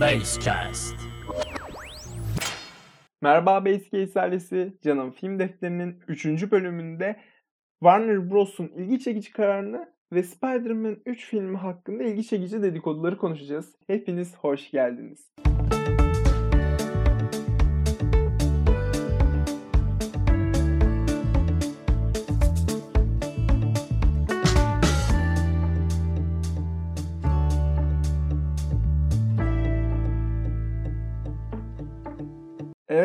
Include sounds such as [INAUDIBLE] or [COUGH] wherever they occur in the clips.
Basecast. Merhaba Basecase ailesi. Canım Film Defteri'nin 3. bölümünde Warner Bros'un ilgi çekici kararını ve Spider-Man 3 filmi hakkında ilgi çekici dedikoduları konuşacağız. Hepiniz hoş geldiniz.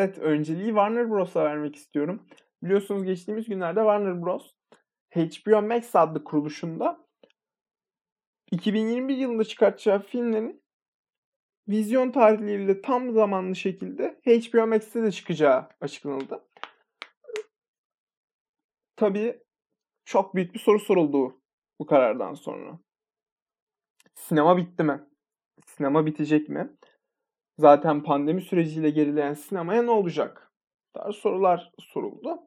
Evet, önceliği Warner Bros'a vermek istiyorum. Biliyorsunuz geçtiğimiz günlerde Warner Bros. HBO Max adlı kuruluşunda 2021 yılında çıkartacağı filmlerin vizyon tarihleriyle tam zamanlı şekilde HBO Max'te de çıkacağı açıklanıldı. Tabii çok büyük bir soru soruldu bu karardan sonra. Sinema bitti mi? Sinema bitecek mi? Zaten pandemi süreciyle gerileyen sinemaya ne olacak? Daha sorular soruldu.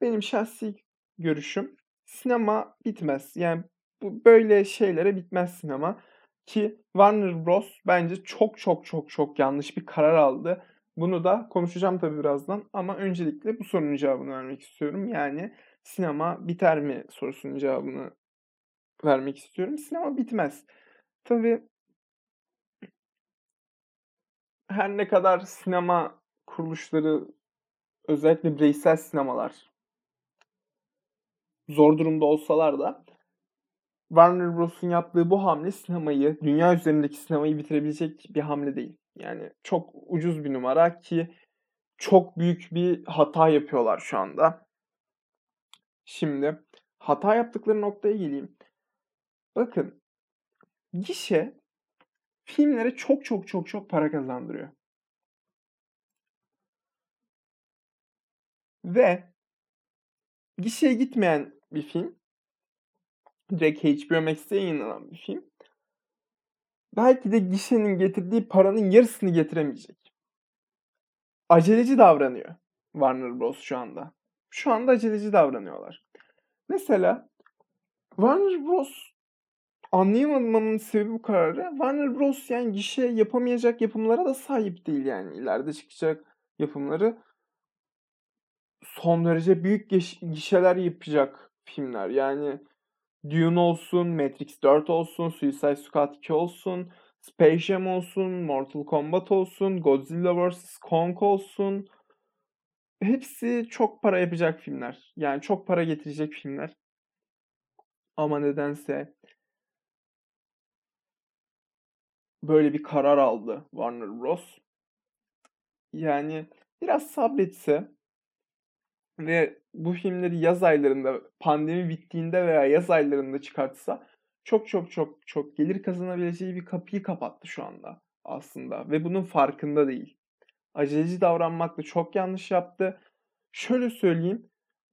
Benim şahsi görüşüm sinema bitmez. Yani bu böyle şeylere bitmez sinema. Ki Warner Bros. bence çok çok çok çok yanlış bir karar aldı. Bunu da konuşacağım tabii birazdan ama öncelikle bu sorunun cevabını vermek istiyorum. Yani sinema biter mi sorusunun cevabını vermek istiyorum. Sinema bitmez. Tabii her ne kadar sinema kuruluşları özellikle bireysel sinemalar zor durumda olsalar da Warner Bros'un yaptığı bu hamle sinemayı, dünya üzerindeki sinemayı bitirebilecek bir hamle değil. Yani çok ucuz bir numara ki çok büyük bir hata yapıyorlar şu anda. Şimdi hata yaptıkları noktaya geleyim. Bakın gişe filmlere çok çok çok çok para kazandırıyor. Ve gişeye gitmeyen bir film, direkt HBO Max'te yayınlanan bir film, belki de gişenin getirdiği paranın yarısını getiremeyecek. Aceleci davranıyor Warner Bros. şu anda. Şu anda aceleci davranıyorlar. Mesela Warner Bros anlayamadığımın sebebi bu kararı. Warner Bros. yani gişe yapamayacak yapımlara da sahip değil yani. ileride çıkacak yapımları son derece büyük gişeler yapacak filmler. Yani Dune olsun, Matrix 4 olsun, Suicide Squad 2 olsun, Space Jam olsun, Mortal Kombat olsun, Godzilla vs. Kong olsun. Hepsi çok para yapacak filmler. Yani çok para getirecek filmler. Ama nedense böyle bir karar aldı Warner Bros. Yani biraz sabretse ve bu filmleri yaz aylarında pandemi bittiğinde veya yaz aylarında çıkartsa çok çok çok çok gelir kazanabileceği bir kapıyı kapattı şu anda aslında ve bunun farkında değil. Aceleci davranmakla çok yanlış yaptı. Şöyle söyleyeyim.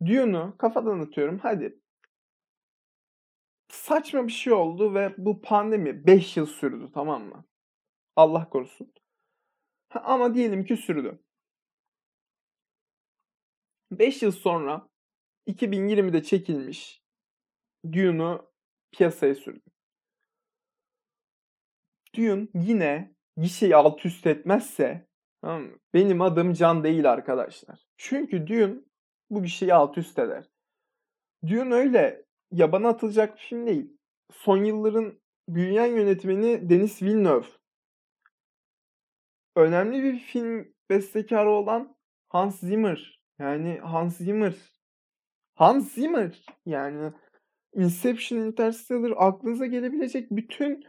Dune'u kafadan atıyorum. Hadi saçma bir şey oldu ve bu pandemi 5 yıl sürdü tamam mı? Allah korusun. Ama diyelim ki sürdü. 5 yıl sonra 2020'de çekilmiş Dune'u piyasaya sürdü. Dune yine gişeyi alt üst etmezse tamam benim adım Can değil arkadaşlar. Çünkü Dune bu gişeyi alt üst eder. Dune öyle yabana atılacak bir film değil. Son yılların büyüyen yönetmeni Denis Villeneuve. Önemli bir film bestekarı olan Hans Zimmer yani Hans Zimmer. Hans Zimmer. Yani Inception, Interstellar aklınıza gelebilecek bütün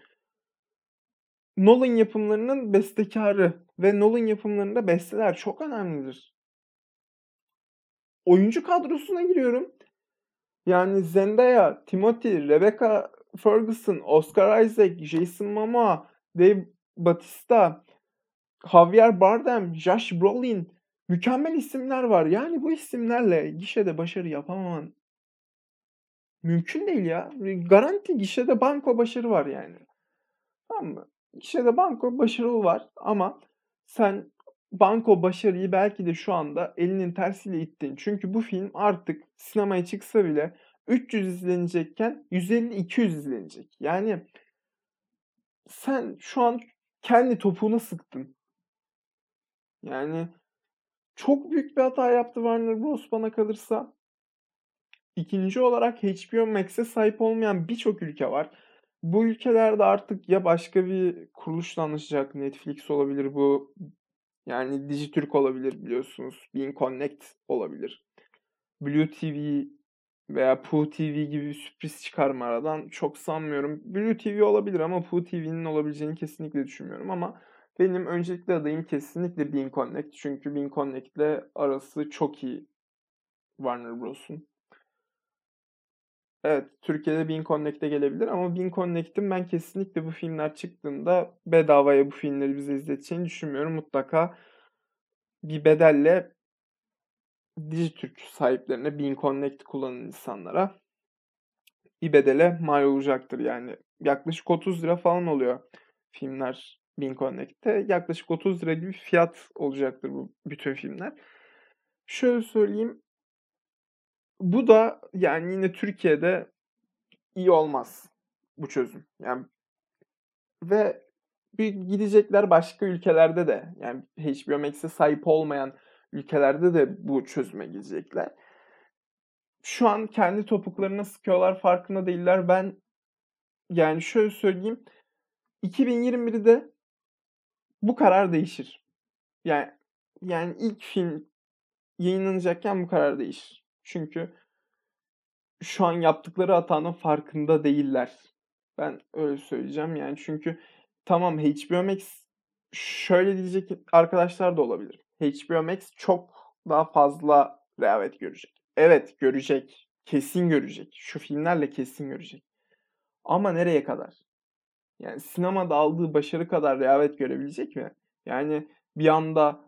Nolan yapımlarının bestekarı ve Nolan yapımlarında besteler çok önemlidir. Oyuncu kadrosuna giriyorum. Yani Zendaya, Timothy, Rebecca Ferguson, Oscar Isaac, Jason Momoa, Dave Bautista, Javier Bardem, Josh Brolin, Mükemmel isimler var. Yani bu isimlerle gişede başarı yapamaman mümkün değil ya. Garanti gişede banko başarı var yani. Tamam mı? Gişede banko başarılı var ama sen banko başarıyı belki de şu anda elinin tersiyle ittin. Çünkü bu film artık sinemaya çıksa bile 300 izlenecekken 150-200 izlenecek. Yani sen şu an kendi topuğuna sıktın. Yani çok büyük bir hata yaptı Warner Bros bana kalırsa. İkinci olarak HBO Max'e sahip olmayan birçok ülke var. Bu ülkelerde artık ya başka bir kuruluşla anlaşacak. Netflix olabilir bu. Yani Dijitürk olabilir biliyorsunuz. Bean Connect olabilir. Blue TV veya Poo TV gibi bir sürpriz çıkarma aradan çok sanmıyorum. Blue TV olabilir ama Poo TV'nin olabileceğini kesinlikle düşünmüyorum ama benim öncelikli adayım kesinlikle Bean Connect. Çünkü Bean Connect'le arası çok iyi Warner Bros'un. Evet, Türkiye'de Bean Connect'e gelebilir ama Bean Connect'in ben kesinlikle bu filmler çıktığında bedavaya bu filmleri bize izleteceğini düşünmüyorum. Mutlaka bir bedelle Dijitürk sahiplerine Bean Connect kullanan insanlara bir bedele mal olacaktır. Yani yaklaşık 30 lira falan oluyor filmler Bean Connect'te. Yaklaşık 30 lira gibi fiyat olacaktır bu bütün filmler. Şöyle söyleyeyim. Bu da yani yine Türkiye'de iyi olmaz bu çözüm. Yani ve gidecekler başka ülkelerde de yani HBO Max'e sahip olmayan ülkelerde de bu çözüme gidecekler. Şu an kendi topuklarına sıkıyorlar farkında değiller. Ben yani şöyle söyleyeyim 2021'de bu karar değişir. Yani yani ilk film yayınlanacakken bu karar değişir. Çünkü şu an yaptıkları hatanın farkında değiller. Ben öyle söyleyeceğim yani çünkü tamam HBO Max şöyle diyecek arkadaşlar da olabilir. HBO Max çok daha fazla rehavet görecek. Evet görecek. Kesin görecek. Şu filmlerle kesin görecek. Ama nereye kadar? Yani sinemada aldığı başarı kadar rehavet görebilecek mi? Yani bir anda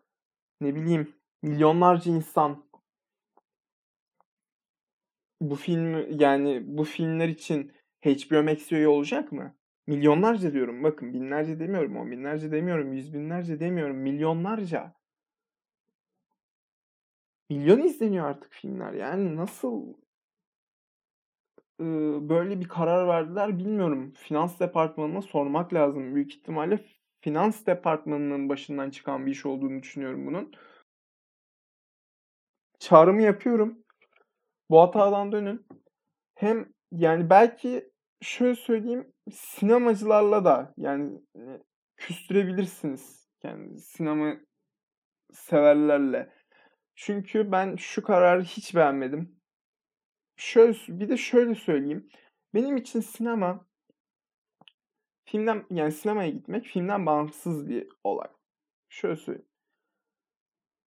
ne bileyim milyonlarca insan bu film yani bu filmler için HBO Max üye olacak mı? Milyonlarca diyorum. Bakın binlerce demiyorum, on binlerce demiyorum, yüz binlerce demiyorum. Milyonlarca. Milyon izleniyor artık filmler. Yani nasıl böyle bir karar verdiler bilmiyorum. Finans departmanına sormak lazım. Büyük ihtimalle finans departmanının başından çıkan bir iş olduğunu düşünüyorum bunun. Çağrımı yapıyorum. Bu hatadan dönün. Hem yani belki şöyle söyleyeyim sinemacılarla da yani küstürebilirsiniz. Yani sinema severlerle. Çünkü ben şu kararı hiç beğenmedim. Şöyle bir de şöyle söyleyeyim. Benim için sinema filmden yani sinemaya gitmek filmden bağımsız bir olay. Şöyle söyleyeyim.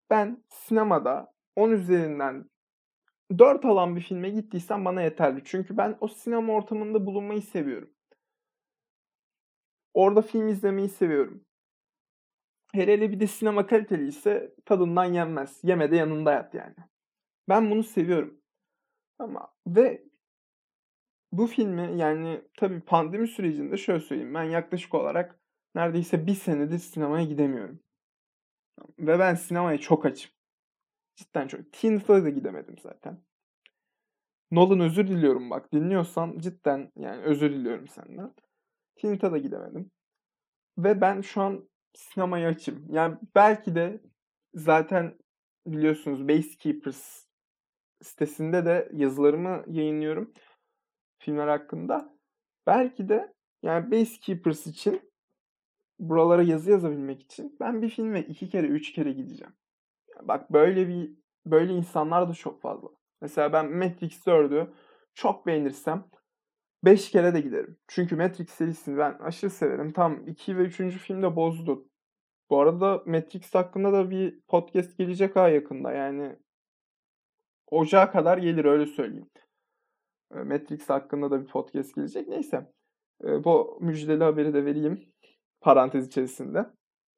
Ben sinemada 10 üzerinden 4 alan bir filme gittiysem bana yeterli. Çünkü ben o sinema ortamında bulunmayı seviyorum. Orada film izlemeyi seviyorum. Hele hele bir de sinema kaliteli ise tadından yenmez. Yeme de yanında yat yani. Ben bunu seviyorum. Ama ve bu filmi yani tabii pandemi sürecinde şöyle söyleyeyim. Ben yaklaşık olarak neredeyse bir senedir sinemaya gidemiyorum. Ve ben sinemaya çok açım. Cidden çok. Tenet'a da gidemedim zaten. Nolan özür diliyorum bak. Dinliyorsan cidden yani özür diliyorum senden. Tenet'a da gidemedim. Ve ben şu an sinemaya açım. Yani belki de zaten biliyorsunuz Basekeepers sitesinde de yazılarımı yayınlıyorum filmler hakkında. Belki de yani Basekeepers için buralara yazı yazabilmek için ben bir filme iki kere, üç kere gideceğim. Bak böyle bir böyle insanlar da çok fazla. Mesela ben Matrix 4'ü çok beğenirsem 5 kere de giderim. Çünkü Matrix serisini ben aşırı severim. Tam 2 ve 3. filmde bozdu. Bu arada Matrix hakkında da bir podcast gelecek ha yakında. Yani Ocağa kadar gelir öyle söyleyeyim. Matrix hakkında da bir podcast gelecek. Neyse. Bu müjdeli haberi de vereyim. Parantez içerisinde.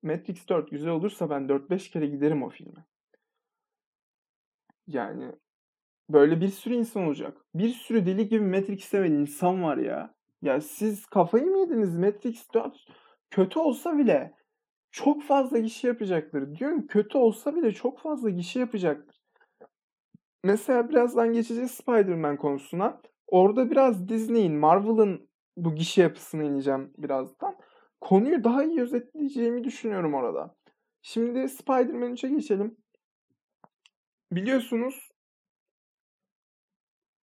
Matrix 4 güzel olursa ben 4-5 kere giderim o filme. Yani böyle bir sürü insan olacak. Bir sürü deli gibi Matrix seven insan var ya. Ya siz kafayı mı yediniz? Matrix 4 kötü olsa bile çok fazla gişe yapacaktır. Diyorum kötü olsa bile çok fazla gişe yapacaktır. Mesela birazdan geçeceğiz Spider-Man konusuna. Orada biraz Disney'in, Marvel'ın bu gişe yapısını ineceğim birazdan. Konuyu daha iyi özetleyeceğimi düşünüyorum orada. Şimdi Spider-Man 3'e geçelim. Biliyorsunuz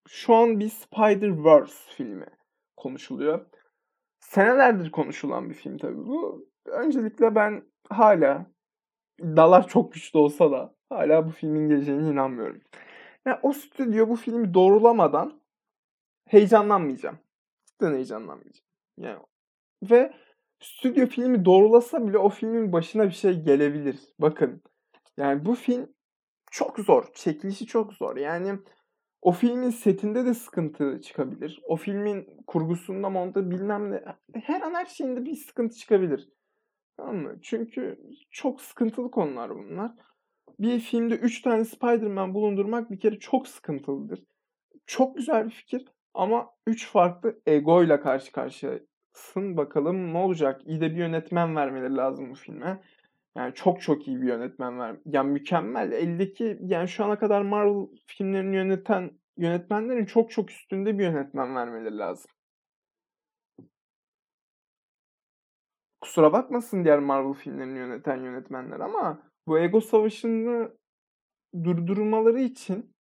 şu an bir Spider-Verse filmi konuşuluyor. Senelerdir konuşulan bir film tabii bu. Öncelikle ben hala iddialar çok güçlü olsa da hala bu filmin geleceğine inanmıyorum. Yani o stüdyo bu filmi doğrulamadan heyecanlanmayacağım. Cidden heyecanlanmayacağım. Yani ve stüdyo filmi doğrulasa bile o filmin başına bir şey gelebilir. Bakın. Yani bu film çok zor. Çekilişi çok zor. Yani o filmin setinde de sıkıntı çıkabilir. O filmin kurgusunda, monta bilmem ne. Her an her şeyinde bir sıkıntı çıkabilir. Tamam mı? Çünkü çok sıkıntılı konular bunlar. Bir filmde 3 tane Spider-Man bulundurmak bir kere çok sıkıntılıdır. Çok güzel bir fikir ama 3 farklı ego ile karşı karşıyasın. Bakalım ne olacak? İyi de bir yönetmen vermeleri lazım bu filme. Yani çok çok iyi bir yönetmen ver. Yani mükemmel. Eldeki yani şu ana kadar Marvel filmlerini yöneten yönetmenlerin çok çok üstünde bir yönetmen vermeleri lazım. Kusura bakmasın diğer Marvel filmlerini yöneten yönetmenler ama bu ego savaşını durdurmaları için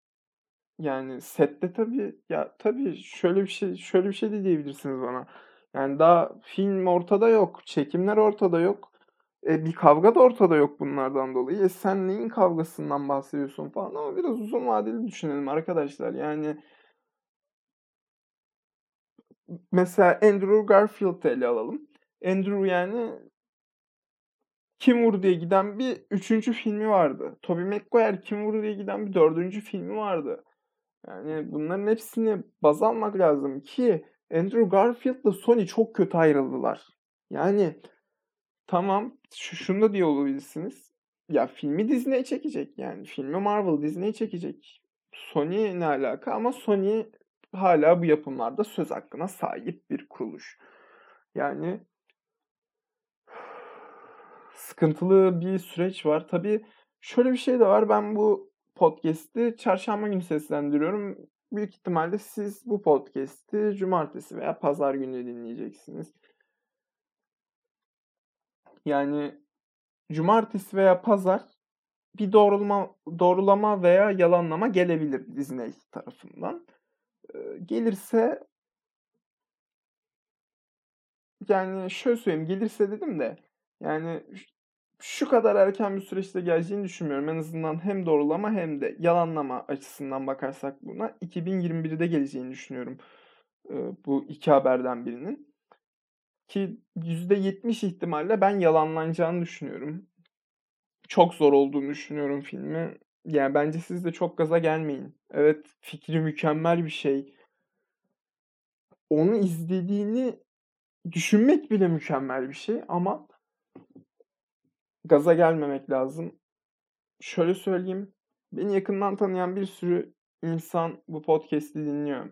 yani sette tabii ya tabii şöyle bir şey şöyle bir şey de diyebilirsiniz bana. Yani daha film ortada yok, çekimler ortada yok. E, bir kavga da ortada yok bunlardan dolayı. E, sen neyin kavgasından bahsediyorsun falan ama biraz uzun vadeli düşünelim arkadaşlar. Yani mesela Andrew Garfield'ı ele alalım. Andrew yani Kim Vur diye giden bir üçüncü filmi vardı. Tobey Maguire Kim Vur diye giden bir dördüncü filmi vardı. Yani bunların hepsini baz almak lazım ki Andrew Garfield'la Sony çok kötü ayrıldılar. Yani tamam şunu da diye olabilirsiniz. Ya filmi Disney çekecek yani. Filmi Marvel Disney çekecek. Sony ne alaka ama Sony hala bu yapımlarda söz hakkına sahip bir kuruluş. Yani sıkıntılı bir süreç var. Tabii şöyle bir şey de var. Ben bu podcast'i çarşamba günü seslendiriyorum. Büyük ihtimalle siz bu podcast'i cumartesi veya pazar günü dinleyeceksiniz. Yani cumartesi veya pazar bir doğrulama, doğrulama veya yalanlama gelebilir Disney tarafından. gelirse yani şöyle söyleyeyim gelirse dedim de yani şu kadar erken bir süreçte geleceğini düşünmüyorum. En azından hem doğrulama hem de yalanlama açısından bakarsak buna 2021'de geleceğini düşünüyorum. Bu iki haberden birinin. Ki %70 ihtimalle ben yalanlanacağını düşünüyorum. Çok zor olduğunu düşünüyorum filmi. Yani bence siz de çok gaza gelmeyin. Evet fikri mükemmel bir şey. Onu izlediğini düşünmek bile mükemmel bir şey ama gaza gelmemek lazım. Şöyle söyleyeyim. Beni yakından tanıyan bir sürü insan bu podcast'i dinliyor.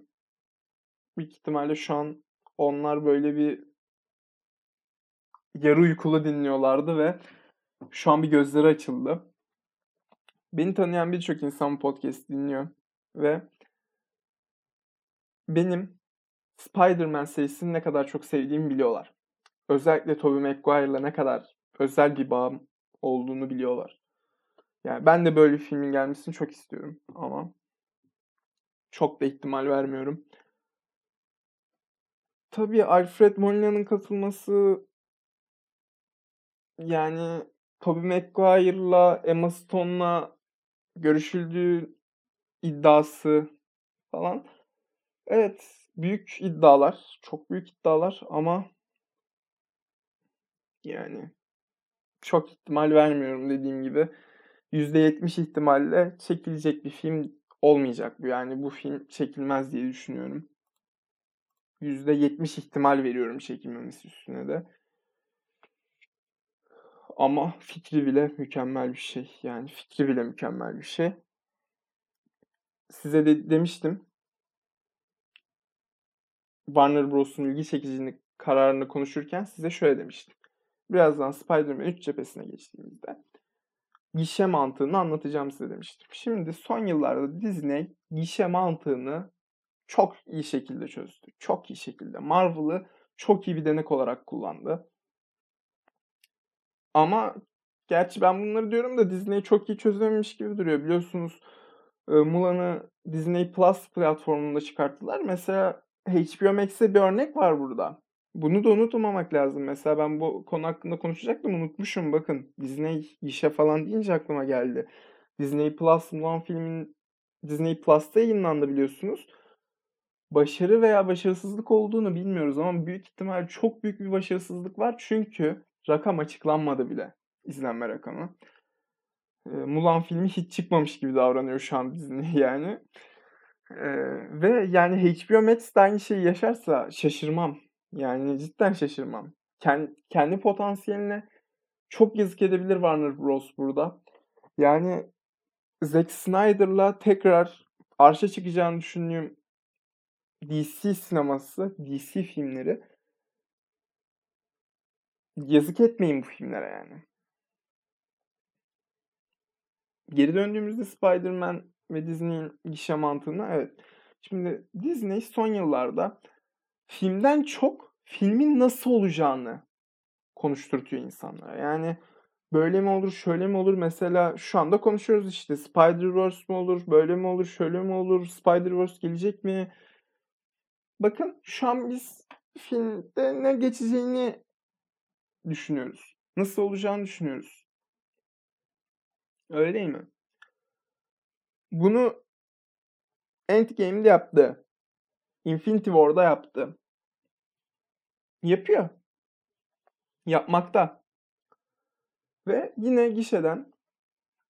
Büyük ihtimalle şu an onlar böyle bir yarı uykulu dinliyorlardı ve şu an bir gözleri açıldı. Beni tanıyan birçok insan podcast dinliyor ve benim Spider-Man serisini ne kadar çok sevdiğimi biliyorlar. Özellikle Tobey Maguire'la ne kadar özel bir bağım olduğunu biliyorlar. Yani ben de böyle bir filmin gelmesini çok istiyorum ama çok da ihtimal vermiyorum. Tabii Alfred Molina'nın katılması yani Tobey Maguire'la Emma Stone'la görüşüldüğü iddiası falan. Evet, büyük iddialar, çok büyük iddialar ama yani çok ihtimal vermiyorum dediğim gibi. %70 ihtimalle çekilecek bir film olmayacak bu. Yani bu film çekilmez diye düşünüyorum. %70 ihtimal veriyorum çekilmemesi üstüne de. Ama fikri bile mükemmel bir şey. Yani fikri bile mükemmel bir şey. Size de demiştim. Warner Bros'un ilgi çekiciliğini kararını konuşurken size şöyle demiştim. Birazdan Spider-Man 3 cephesine geçtiğimizde gişe mantığını anlatacağım size demiştim. Şimdi son yıllarda Disney gişe mantığını çok iyi şekilde çözdü. Çok iyi şekilde. Marvel'ı çok iyi bir denek olarak kullandı. Ama gerçi ben bunları diyorum da Disney çok iyi çözememiş gibi duruyor. Biliyorsunuz Mulan'ı Disney Plus platformunda çıkarttılar. Mesela HBO Max'e bir örnek var burada. Bunu da unutmamak lazım. Mesela ben bu konu hakkında konuşacaktım unutmuşum. Bakın Disney gişe falan deyince aklıma geldi. Disney Plus Mulan filmin Disney Plus'ta yayınlandı biliyorsunuz. Başarı veya başarısızlık olduğunu bilmiyoruz ama büyük ihtimal çok büyük bir başarısızlık var. Çünkü rakam açıklanmadı bile. izlenme rakamı. Mulan filmi hiç çıkmamış gibi davranıyor şu an Disney [LAUGHS] yani. ve yani HBO Max de aynı şeyi yaşarsa şaşırmam. Yani cidden şaşırmam. Kendi, kendi potansiyeline çok yazık edebilir Warner Bros. burada. Yani Zack Snyder'la tekrar arşa çıkacağını düşündüğüm DC sineması, DC filmleri yazık etmeyin bu filmlere yani. Geri döndüğümüzde Spider-Man ve Disney'in gişe mantığına evet. Şimdi Disney son yıllarda filmden çok filmin nasıl olacağını konuşturtuyor insanlara. Yani böyle mi olur, şöyle mi olur? Mesela şu anda konuşuyoruz işte Spider-Verse mi olur, böyle mi olur, şöyle mi olur, Spider-Verse gelecek mi? Bakın şu an biz filmde ne geçeceğini düşünüyoruz. Nasıl olacağını düşünüyoruz. Öyle değil mi? Bunu Endgame'de yaptı. Infinity War'da yaptı. Yapıyor. Yapmakta. Ve yine gişeden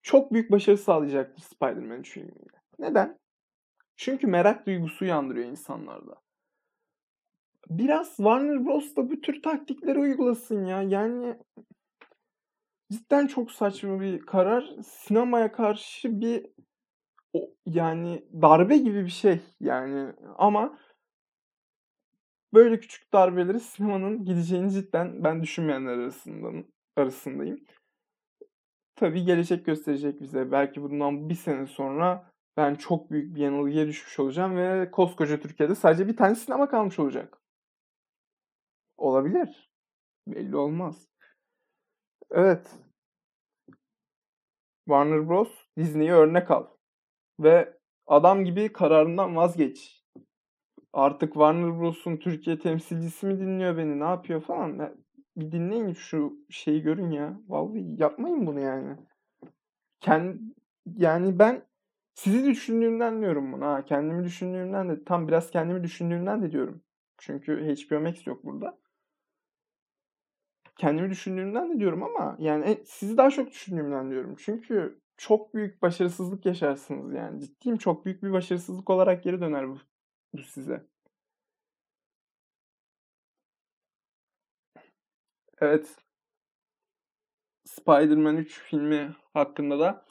çok büyük başarı sağlayacaktır Spider-Man 3 filmiyle. Neden? Çünkü merak duygusu uyandırıyor insanlarda. Biraz Warner Bros da bu tür taktikleri uygulasın ya. Yani cidden çok saçma bir karar. Sinemaya karşı bir yani darbe gibi bir şey yani ama böyle küçük darbeleri sinemanın gideceğini cidden ben düşünmeyenler arasından arasındayım. Tabii gelecek gösterecek bize. Belki bundan bir sene sonra ben çok büyük bir yanılgıya düşmüş olacağım ve koskoca Türkiye'de sadece bir tane sinema kalmış olacak. Olabilir. Belli olmaz. Evet. Warner Bros. Disney'i örnek al. Ve adam gibi kararından vazgeç. Artık Warner Bros'un Türkiye temsilcisi mi dinliyor beni? Ne yapıyor falan. Bir dinleyin şu şeyi görün ya. Vallahi yapmayın bunu yani. Kendi, yani ben sizi düşündüğümden diyorum bunu ha. Kendimi düşündüğümden de tam biraz kendimi düşündüğümden de diyorum. Çünkü HBO Max yok burada kendimi düşündüğümden de diyorum ama yani e, sizi daha çok düşündüğümden diyorum. Çünkü çok büyük başarısızlık yaşarsınız yani. Ciddiyim çok büyük bir başarısızlık olarak geri döner bu size. Evet. Spider-Man 3 filmi hakkında da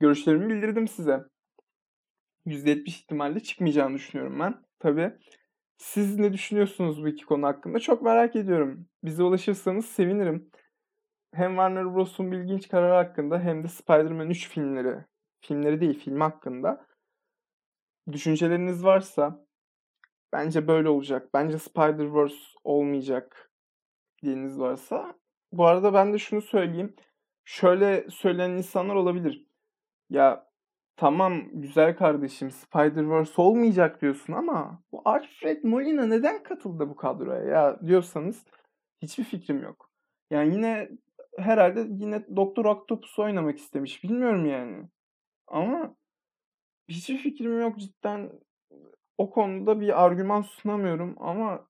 görüşlerimi bildirdim size. %70 ihtimalle çıkmayacağını düşünüyorum ben. Tabii siz ne düşünüyorsunuz bu iki konu hakkında? Çok merak ediyorum. Bize ulaşırsanız sevinirim. Hem Warner Bros'un bilginç kararı hakkında hem de Spider-Man 3 filmleri, filmleri değil film hakkında düşünceleriniz varsa bence böyle olacak. Bence Spider-Verse olmayacak diyeniz varsa. Bu arada ben de şunu söyleyeyim. Şöyle söyleyen insanlar olabilir. Ya Tamam güzel kardeşim Spider-Verse olmayacak diyorsun ama bu Alfred Molina neden katıldı bu kadroya ya diyorsanız hiçbir fikrim yok. Yani yine herhalde yine Doktor Octopus oynamak istemiş. Bilmiyorum yani. Ama hiçbir fikrim yok cidden. O konuda bir argüman sunamıyorum ama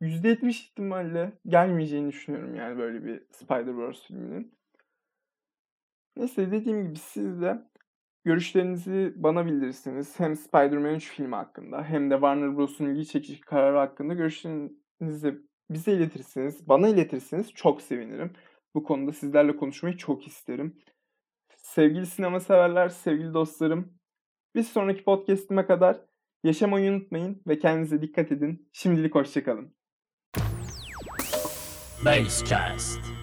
%70 ihtimalle gelmeyeceğini düşünüyorum yani böyle bir Spider-Verse filminin. Neyse dediğim gibi siz de Görüşlerinizi bana bildirirsiniz. Hem Spider-Man 3 filmi hakkında hem de Warner Bros'un ilgi çekici kararı hakkında görüşlerinizi bize iletirsiniz, bana iletirsiniz çok sevinirim. Bu konuda sizlerle konuşmayı çok isterim. Sevgili sinema severler, sevgili dostlarım, bir sonraki podcast'ime kadar yaşamayı unutmayın ve kendinize dikkat edin. Şimdilik hoşçakalın. Basecast.